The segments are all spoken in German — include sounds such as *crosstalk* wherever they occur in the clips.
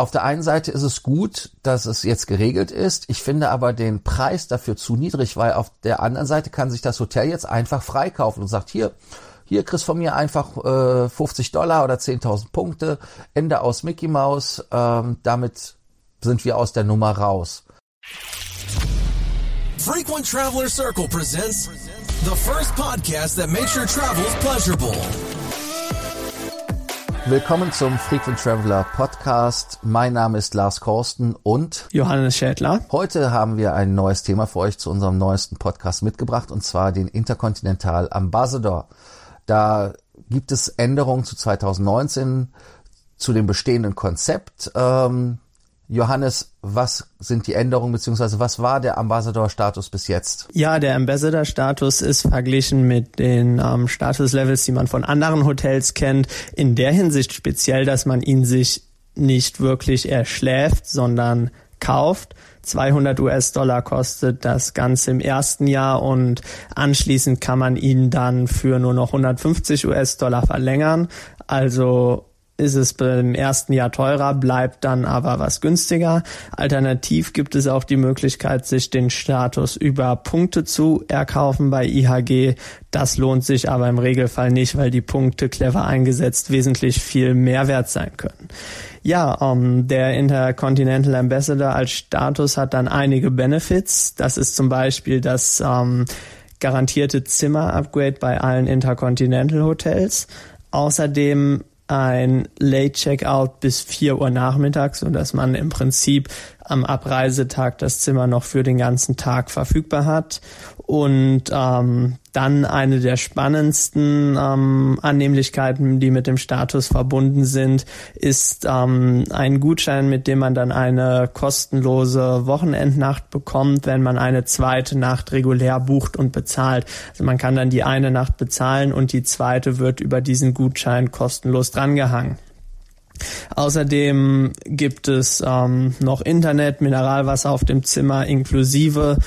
auf der einen Seite ist es gut, dass es jetzt geregelt ist. Ich finde aber den Preis dafür zu niedrig, weil auf der anderen Seite kann sich das Hotel jetzt einfach freikaufen und sagt, hier, hier kriegst von mir einfach äh, 50 Dollar oder 10.000 Punkte, Ende aus Mickey Mouse, ähm, damit sind wir aus der Nummer raus. Frequent Traveler Circle presents the first podcast that makes your travels pleasurable. Willkommen zum Frequent Traveler Podcast. Mein Name ist Lars Korsten und Johannes Schädler. Heute haben wir ein neues Thema für euch zu unserem neuesten Podcast mitgebracht und zwar den Intercontinental Ambassador. Da gibt es Änderungen zu 2019 zu dem bestehenden Konzept. Ähm, Johannes, was sind die Änderungen beziehungsweise was war der Ambassador-Status bis jetzt? Ja, der Ambassador-Status ist verglichen mit den ähm, Statuslevels, die man von anderen Hotels kennt, in der Hinsicht speziell, dass man ihn sich nicht wirklich erschläft, sondern kauft. 200 US-Dollar kostet das Ganze im ersten Jahr und anschließend kann man ihn dann für nur noch 150 US-Dollar verlängern. Also ist es beim ersten Jahr teurer, bleibt dann aber was günstiger. Alternativ gibt es auch die Möglichkeit, sich den Status über Punkte zu erkaufen bei IHG. Das lohnt sich aber im Regelfall nicht, weil die Punkte clever eingesetzt wesentlich viel mehr wert sein können. Ja, um, ähm, der Intercontinental Ambassador als Status hat dann einige Benefits. Das ist zum Beispiel das ähm, garantierte Zimmer-Upgrade bei allen Intercontinental Hotels. Außerdem ein Late Checkout bis 4 Uhr nachmittags, so dass man im Prinzip am Abreisetag das Zimmer noch für den ganzen Tag verfügbar hat. Und ähm, dann eine der spannendsten ähm, Annehmlichkeiten, die mit dem Status verbunden sind, ist ähm, ein Gutschein, mit dem man dann eine kostenlose Wochenendnacht bekommt, wenn man eine zweite Nacht regulär bucht und bezahlt. Also man kann dann die eine Nacht bezahlen und die zweite wird über diesen Gutschein kostenlos drangehangen. Außerdem gibt es ähm, noch Internet, Mineralwasser auf dem Zimmer inklusive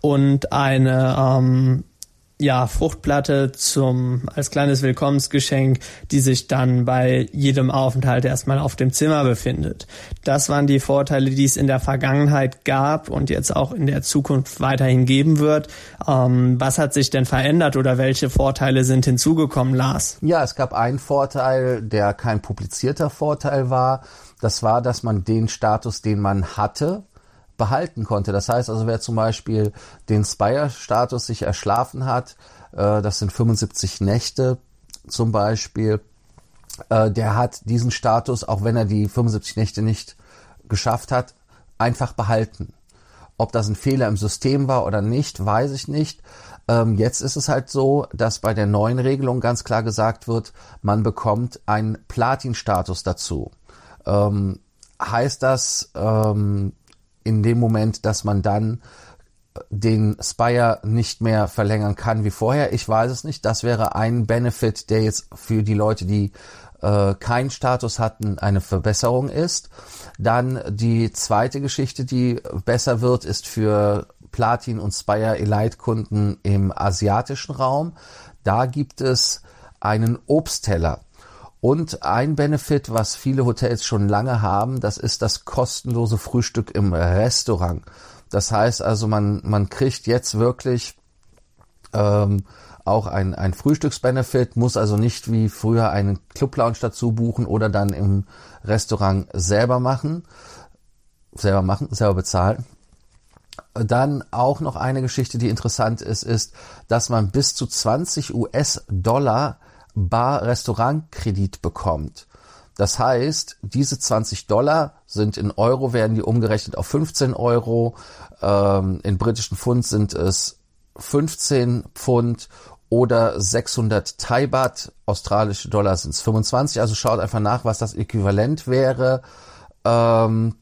und eine ähm, ja, Fruchtplatte zum, als kleines Willkommensgeschenk, die sich dann bei jedem Aufenthalt erstmal auf dem Zimmer befindet. Das waren die Vorteile, die es in der Vergangenheit gab und jetzt auch in der Zukunft weiterhin geben wird. Ähm, was hat sich denn verändert oder welche Vorteile sind hinzugekommen, Lars? Ja, es gab einen Vorteil, der kein publizierter Vorteil war. Das war, dass man den Status, den man hatte, behalten konnte. Das heißt also, wer zum Beispiel den Spire-Status sich erschlafen hat, äh, das sind 75 Nächte zum Beispiel, äh, der hat diesen Status, auch wenn er die 75 Nächte nicht geschafft hat, einfach behalten. Ob das ein Fehler im System war oder nicht, weiß ich nicht. Ähm, jetzt ist es halt so, dass bei der neuen Regelung ganz klar gesagt wird, man bekommt einen Platin-Status dazu. Ähm, heißt das, ähm, in dem Moment, dass man dann den Spire nicht mehr verlängern kann wie vorher. Ich weiß es nicht. Das wäre ein Benefit, der jetzt für die Leute, die äh, keinen Status hatten, eine Verbesserung ist. Dann die zweite Geschichte, die besser wird, ist für Platin und Spire Elite Kunden im asiatischen Raum. Da gibt es einen Obstteller. Und ein Benefit, was viele Hotels schon lange haben, das ist das kostenlose Frühstück im Restaurant. Das heißt also, man, man kriegt jetzt wirklich ähm, auch ein, ein Frühstücksbenefit, muss also nicht wie früher einen Club Lounge dazu buchen oder dann im Restaurant selber machen, selber machen, selber bezahlen. Dann auch noch eine Geschichte, die interessant ist, ist, dass man bis zu 20 US-Dollar Bar-Restaurant-Kredit bekommt. Das heißt, diese 20 Dollar sind in Euro, werden die umgerechnet auf 15 Euro. Ähm, in britischen Pfund sind es 15 Pfund oder 600 Thai Baht. Australische Dollar sind es 25. Also schaut einfach nach, was das Äquivalent wäre. Ähm,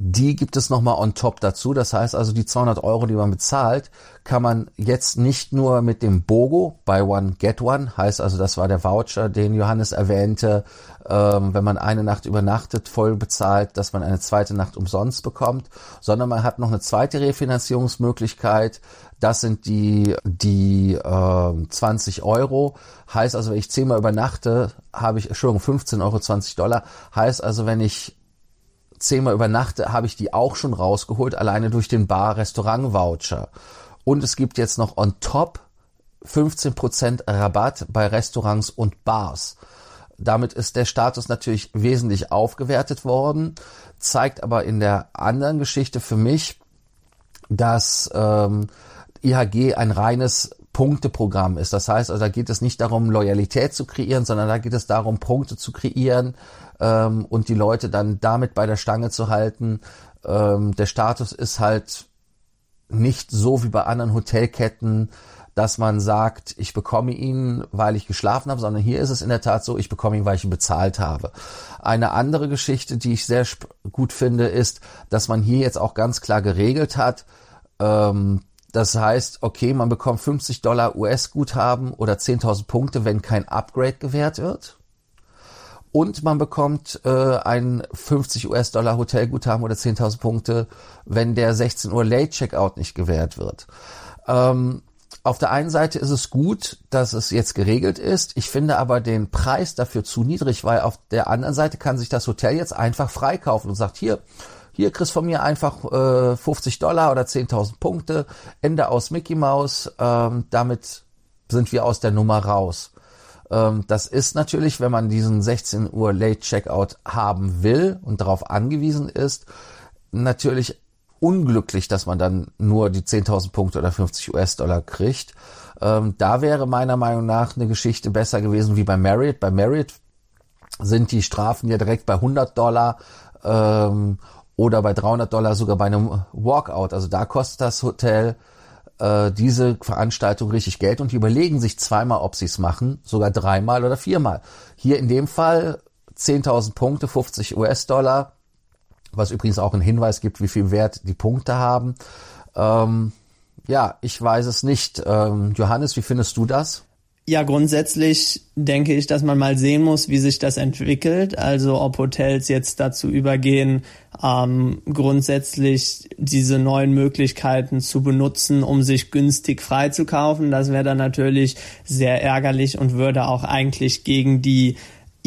die gibt es nochmal on top dazu. Das heißt also, die 200 Euro, die man bezahlt, kann man jetzt nicht nur mit dem BOGO, Buy One, Get One, heißt also, das war der Voucher, den Johannes erwähnte, ähm, wenn man eine Nacht übernachtet, voll bezahlt, dass man eine zweite Nacht umsonst bekommt, sondern man hat noch eine zweite Refinanzierungsmöglichkeit. Das sind die, die äh, 20 Euro. Heißt also, wenn ich zehnmal übernachte, habe ich, Entschuldigung, 15 Euro, 20 Dollar. Heißt also, wenn ich zehnmal übernachte, habe ich die auch schon rausgeholt, alleine durch den Bar-Restaurant-Voucher. Und es gibt jetzt noch on top 15% Rabatt bei Restaurants und Bars. Damit ist der Status natürlich wesentlich aufgewertet worden, zeigt aber in der anderen Geschichte für mich, dass ähm, IHG ein reines Punkteprogramm ist. Das heißt, also da geht es nicht darum, Loyalität zu kreieren, sondern da geht es darum, Punkte zu kreieren, ähm, und die Leute dann damit bei der Stange zu halten. Ähm, der Status ist halt nicht so wie bei anderen Hotelketten, dass man sagt, ich bekomme ihn, weil ich geschlafen habe, sondern hier ist es in der Tat so, ich bekomme ihn, weil ich ihn bezahlt habe. Eine andere Geschichte, die ich sehr gut finde, ist, dass man hier jetzt auch ganz klar geregelt hat, ähm, das heißt, okay, man bekommt 50 Dollar US-Guthaben oder 10.000 Punkte, wenn kein Upgrade gewährt wird und man bekommt äh, ein 50 US-Dollar Hotelguthaben oder 10.000 Punkte, wenn der 16 Uhr Late Checkout nicht gewährt wird. Ähm, auf der einen Seite ist es gut, dass es jetzt geregelt ist. Ich finde aber den Preis dafür zu niedrig, weil auf der anderen Seite kann sich das Hotel jetzt einfach freikaufen und sagt, hier, hier kriegst von mir einfach äh, 50 Dollar oder 10.000 Punkte, Ende aus Mickey Mouse, ähm, damit sind wir aus der Nummer raus. Ähm, das ist natürlich, wenn man diesen 16 Uhr Late Checkout haben will und darauf angewiesen ist, natürlich unglücklich, dass man dann nur die 10.000 Punkte oder 50 US-Dollar kriegt. Ähm, da wäre meiner Meinung nach eine Geschichte besser gewesen wie bei Marriott. Bei Marriott sind die Strafen ja direkt bei 100 Dollar ähm, oder bei 300 Dollar sogar bei einem Walkout. Also da kostet das Hotel äh, diese Veranstaltung richtig Geld und die überlegen sich zweimal, ob sie es machen, sogar dreimal oder viermal. Hier in dem Fall 10.000 Punkte, 50 US-Dollar, was übrigens auch einen Hinweis gibt, wie viel Wert die Punkte haben. Ähm, ja, ich weiß es nicht. Ähm, Johannes, wie findest du das? Ja, grundsätzlich denke ich, dass man mal sehen muss, wie sich das entwickelt. Also ob Hotels jetzt dazu übergehen, ähm, grundsätzlich diese neuen Möglichkeiten zu benutzen, um sich günstig freizukaufen. Das wäre dann natürlich sehr ärgerlich und würde auch eigentlich gegen die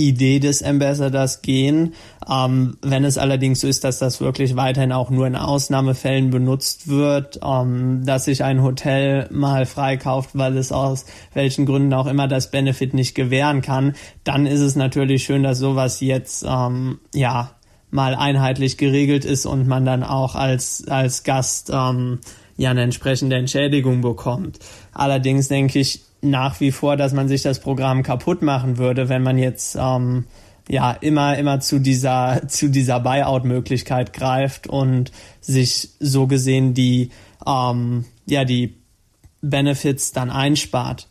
Idee des Ambassadors gehen. Ähm, wenn es allerdings so ist, dass das wirklich weiterhin auch nur in Ausnahmefällen benutzt wird, ähm, dass sich ein Hotel mal freikauft, weil es aus welchen Gründen auch immer das Benefit nicht gewähren kann, dann ist es natürlich schön, dass sowas jetzt ähm, ja mal einheitlich geregelt ist und man dann auch als als Gast ähm, ja eine entsprechende Entschädigung bekommt. Allerdings denke ich, nach wie vor, dass man sich das Programm kaputt machen würde, wenn man jetzt ähm, ja immer immer zu dieser *laughs* zu dieser Buyout-Möglichkeit greift und sich so gesehen die ähm, ja die Benefits dann einspart.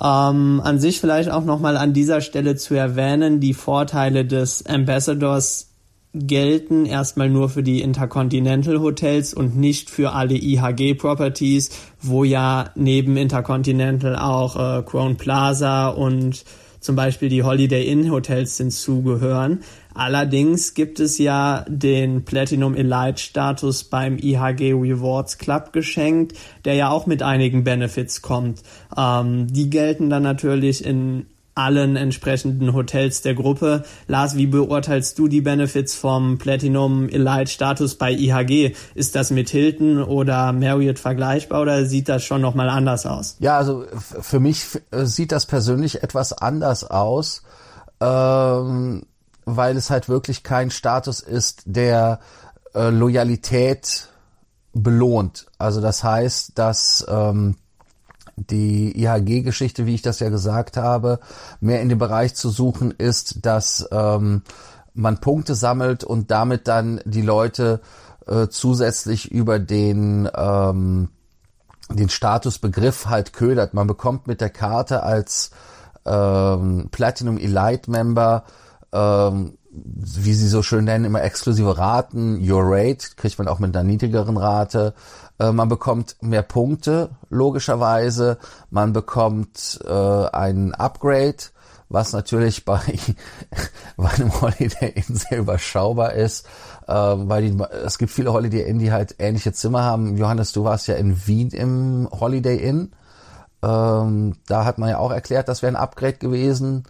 Ähm, an sich vielleicht auch nochmal an dieser Stelle zu erwähnen, die Vorteile des Ambassadors gelten erstmal nur für die Intercontinental Hotels und nicht für alle IHG Properties, wo ja neben Intercontinental auch äh, Crown Plaza und zum Beispiel die Holiday Inn Hotels hinzugehören. Allerdings gibt es ja den Platinum Elite Status beim IHG Rewards Club geschenkt, der ja auch mit einigen Benefits kommt. Ähm, die gelten dann natürlich in allen entsprechenden Hotels der Gruppe. Lars, wie beurteilst du die Benefits vom Platinum Elite Status bei IHG? Ist das mit Hilton oder Marriott vergleichbar oder sieht das schon nochmal anders aus? Ja, also für mich sieht das persönlich etwas anders aus, ähm, weil es halt wirklich kein Status ist, der äh, Loyalität belohnt. Also das heißt, dass ähm, die IHG-Geschichte, wie ich das ja gesagt habe, mehr in dem Bereich zu suchen ist, dass ähm, man Punkte sammelt und damit dann die Leute äh, zusätzlich über den ähm, den Statusbegriff halt ködert. Man bekommt mit der Karte als ähm, Platinum Elite Member ähm, wie sie so schön nennen, immer exklusive Raten. Your Rate kriegt man auch mit einer niedrigeren Rate. Äh, man bekommt mehr Punkte, logischerweise. Man bekommt äh, ein Upgrade, was natürlich bei, *laughs* bei einem Holiday Inn sehr überschaubar ist, äh, weil die, es gibt viele Holiday Inn, die halt ähnliche Zimmer haben. Johannes, du warst ja in Wien im Holiday Inn. Ähm, da hat man ja auch erklärt, das wäre ein Upgrade gewesen.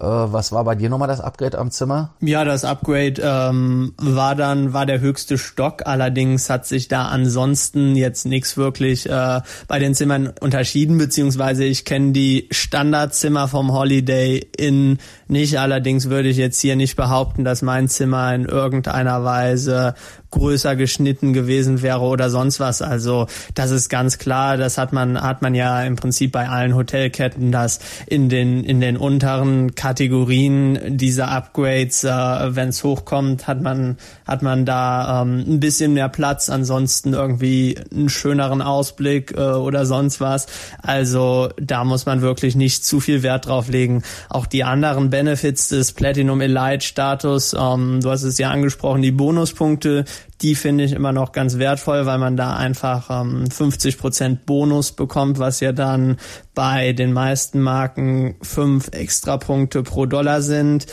Äh, was war bei dir nochmal das Upgrade am Zimmer? Ja, das Upgrade ähm, war dann war der höchste Stock. Allerdings hat sich da ansonsten jetzt nichts wirklich äh, bei den Zimmern unterschieden, beziehungsweise ich kenne die Standardzimmer vom Holiday Inn nicht. Allerdings würde ich jetzt hier nicht behaupten, dass mein Zimmer in irgendeiner Weise größer geschnitten gewesen wäre oder sonst was. Also das ist ganz klar, das hat man hat man ja im Prinzip bei allen Hotelketten, dass in den in den unteren Kategorien dieser Upgrades, äh, wenn es hochkommt, hat man hat man da ähm, ein bisschen mehr Platz, ansonsten irgendwie einen schöneren Ausblick äh, oder sonst was. Also da muss man wirklich nicht zu viel Wert drauf legen. Auch die anderen Benefits des Platinum Elite Status, ähm, du hast es ja angesprochen, die Bonuspunkte, die finde ich immer noch ganz wertvoll, weil man da einfach ähm, 50% Bonus bekommt, was ja dann bei den meisten Marken fünf extra Punkte pro Dollar sind.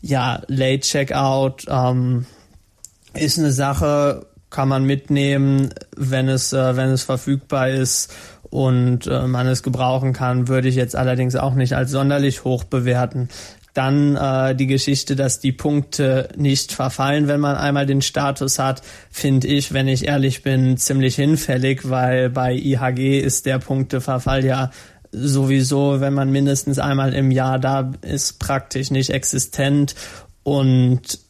Ja, Late Checkout ähm, ist eine Sache, kann man mitnehmen, wenn es, äh, wenn es verfügbar ist und äh, man es gebrauchen kann, würde ich jetzt allerdings auch nicht als sonderlich hoch bewerten. Dann äh, die Geschichte, dass die Punkte nicht verfallen, wenn man einmal den Status hat, finde ich, wenn ich ehrlich bin, ziemlich hinfällig, weil bei IHG ist der Punkteverfall ja sowieso, wenn man mindestens einmal im Jahr da ist, praktisch nicht existent. Und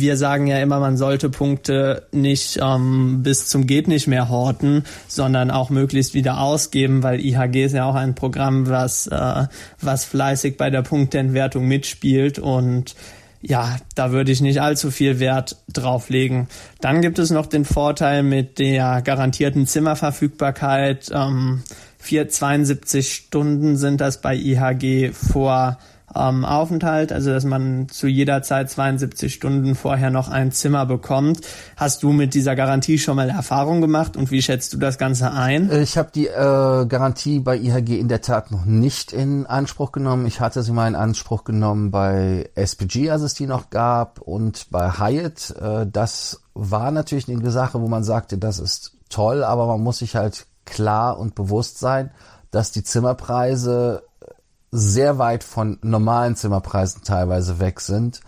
wir sagen ja immer, man sollte Punkte nicht ähm, bis zum geht nicht mehr horten, sondern auch möglichst wieder ausgeben, weil IHG ist ja auch ein Programm, was äh, was fleißig bei der Punkteentwertung mitspielt und ja, da würde ich nicht allzu viel Wert drauf legen. Dann gibt es noch den Vorteil mit der garantierten Zimmerverfügbarkeit. Ähm, 4, 72 Stunden sind das bei IHG vor ähm, Aufenthalt, also dass man zu jeder Zeit 72 Stunden vorher noch ein Zimmer bekommt. Hast du mit dieser Garantie schon mal Erfahrung gemacht und wie schätzt du das Ganze ein? Ich habe die äh, Garantie bei IHG in der Tat noch nicht in Anspruch genommen. Ich hatte sie mal in Anspruch genommen bei SPG, als es die noch gab, und bei Hyatt. Äh, das war natürlich eine Sache, wo man sagte, das ist toll, aber man muss sich halt klar und bewusst sein, dass die Zimmerpreise sehr weit von normalen Zimmerpreisen teilweise weg sind.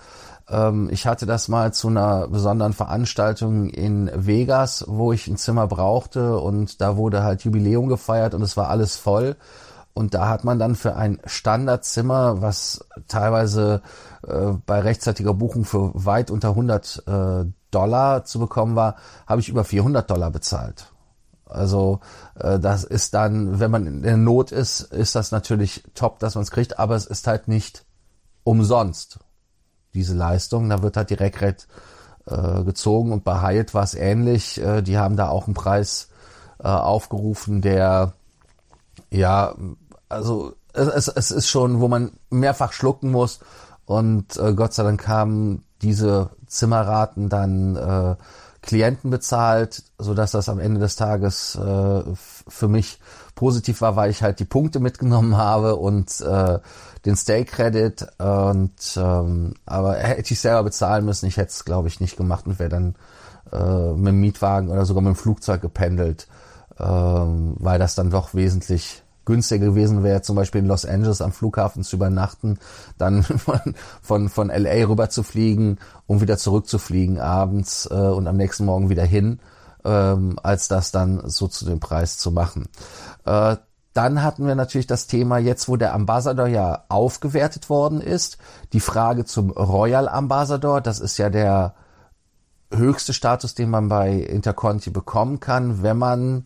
Ähm, ich hatte das mal zu einer besonderen Veranstaltung in Vegas, wo ich ein Zimmer brauchte und da wurde halt Jubiläum gefeiert und es war alles voll. Und da hat man dann für ein Standardzimmer, was teilweise äh, bei rechtzeitiger Buchung für weit unter 100 äh, Dollar zu bekommen war, habe ich über 400 Dollar bezahlt. Also äh, das ist dann, wenn man in der Not ist, ist das natürlich top, dass man es kriegt, aber es ist halt nicht umsonst, diese Leistung. Da wird halt direkt äh, gezogen und bei Hyatt war es ähnlich. Äh, die haben da auch einen Preis äh, aufgerufen, der ja, also es, es, es ist schon, wo man mehrfach schlucken muss und äh, Gott sei Dank kamen diese Zimmerraten dann äh, Klienten bezahlt, so dass das am Ende des Tages äh, für mich positiv war, weil ich halt die Punkte mitgenommen habe und äh, den Stay Credit und ähm, aber hätte ich selber bezahlen müssen, ich hätte es glaube ich nicht gemacht und wäre dann äh, mit dem Mietwagen oder sogar mit dem Flugzeug gependelt, äh, weil das dann doch wesentlich günstiger gewesen wäre, zum Beispiel in Los Angeles am Flughafen zu übernachten, dann *laughs* von, von, von LA rüber zu fliegen, um wieder zurückzufliegen abends äh, und am nächsten Morgen wieder hin, ähm, als das dann so zu dem Preis zu machen. Äh, dann hatten wir natürlich das Thema, jetzt wo der Ambassador ja aufgewertet worden ist, die Frage zum Royal Ambassador, das ist ja der höchste Status, den man bei Interconti bekommen kann, wenn man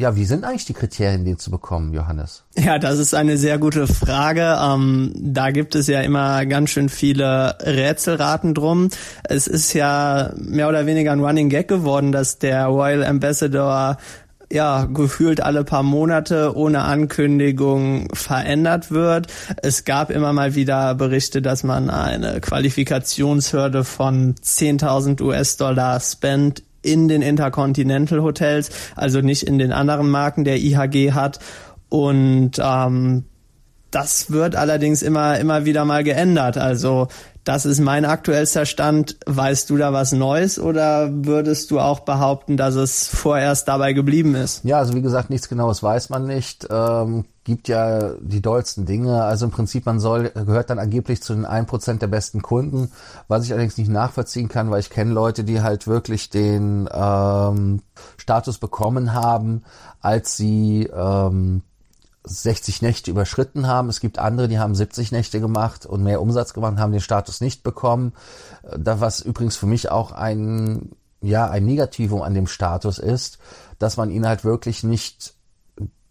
ja, wie sind eigentlich die Kriterien, den zu bekommen, Johannes? Ja, das ist eine sehr gute Frage. Ähm, da gibt es ja immer ganz schön viele Rätselraten drum. Es ist ja mehr oder weniger ein Running Gag geworden, dass der Royal Ambassador ja gefühlt alle paar Monate ohne Ankündigung verändert wird. Es gab immer mal wieder Berichte, dass man eine Qualifikationshürde von 10.000 US-Dollar spend in den Intercontinental Hotels, also nicht in den anderen Marken der IHG hat. Und ähm, das wird allerdings immer, immer wieder mal geändert. Also das ist mein aktuellster Stand. Weißt du da was Neues oder würdest du auch behaupten, dass es vorerst dabei geblieben ist? Ja, also wie gesagt, nichts Genaues weiß man nicht. Ähm, gibt ja die dollsten Dinge. Also im Prinzip, man soll, gehört dann angeblich zu den 1% der besten Kunden, was ich allerdings nicht nachvollziehen kann, weil ich kenne Leute, die halt wirklich den ähm, Status bekommen haben, als sie ähm, 60 Nächte überschritten haben. Es gibt andere, die haben 70 Nächte gemacht und mehr Umsatz gemacht, haben den Status nicht bekommen. Da was übrigens für mich auch ein ja ein Negativum an dem Status ist, dass man ihn halt wirklich nicht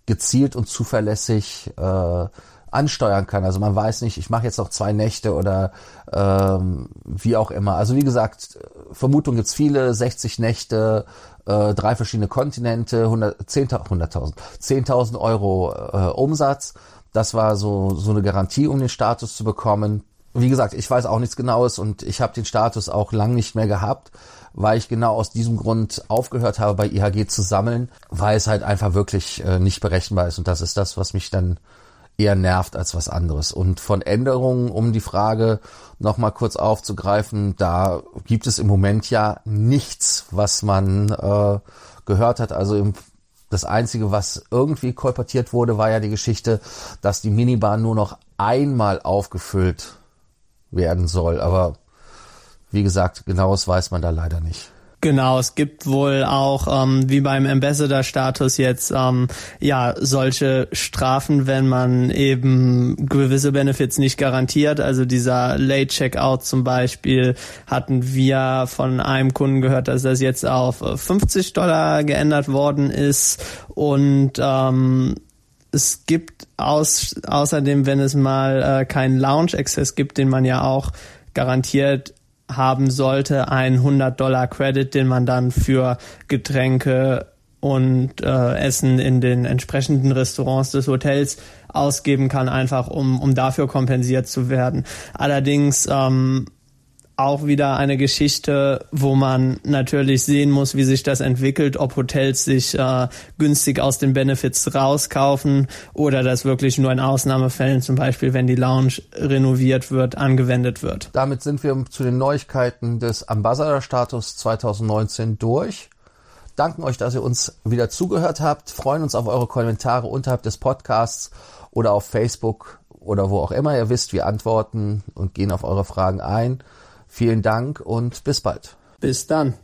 gezielt und zuverlässig äh, ansteuern kann. Also man weiß nicht, ich mache jetzt noch zwei Nächte oder ähm, wie auch immer. Also wie gesagt, Vermutung gibt's viele, 60 Nächte, äh, drei verschiedene Kontinente, 100.000 100 10.000 Euro äh, Umsatz. Das war so, so eine Garantie, um den Status zu bekommen. Wie gesagt, ich weiß auch nichts Genaues und ich habe den Status auch lang nicht mehr gehabt, weil ich genau aus diesem Grund aufgehört habe, bei IHG zu sammeln, weil es halt einfach wirklich äh, nicht berechenbar ist. Und das ist das, was mich dann eher nervt als was anderes. Und von Änderungen, um die Frage nochmal kurz aufzugreifen, da gibt es im Moment ja nichts, was man äh, gehört hat. Also im, das Einzige, was irgendwie kolportiert wurde, war ja die Geschichte, dass die Minibahn nur noch einmal aufgefüllt werden soll. Aber wie gesagt, genaues weiß man da leider nicht. Genau, es gibt wohl auch, ähm, wie beim Ambassador-Status jetzt, ähm, ja, solche Strafen, wenn man eben gewisse Benefits nicht garantiert. Also dieser Late Checkout zum Beispiel hatten wir von einem Kunden gehört, dass das jetzt auf 50 Dollar geändert worden ist und ähm, es gibt aus, außerdem, wenn es mal äh, keinen Lounge-Access gibt, den man ja auch garantiert haben sollte, ein 100 Dollar Credit, den man dann für Getränke und äh, Essen in den entsprechenden Restaurants des Hotels ausgeben kann, einfach um, um dafür kompensiert zu werden. Allerdings ähm, auch wieder eine Geschichte, wo man natürlich sehen muss, wie sich das entwickelt, ob Hotels sich äh, günstig aus den Benefits rauskaufen oder das wirklich nur in Ausnahmefällen, zum Beispiel wenn die Lounge renoviert wird, angewendet wird. Damit sind wir zu den Neuigkeiten des Ambassador-Status 2019 durch. Danken euch, dass ihr uns wieder zugehört habt. Freuen uns auf eure Kommentare unterhalb des Podcasts oder auf Facebook oder wo auch immer. Ihr wisst, wir antworten und gehen auf eure Fragen ein. Vielen Dank und bis bald. Bis dann.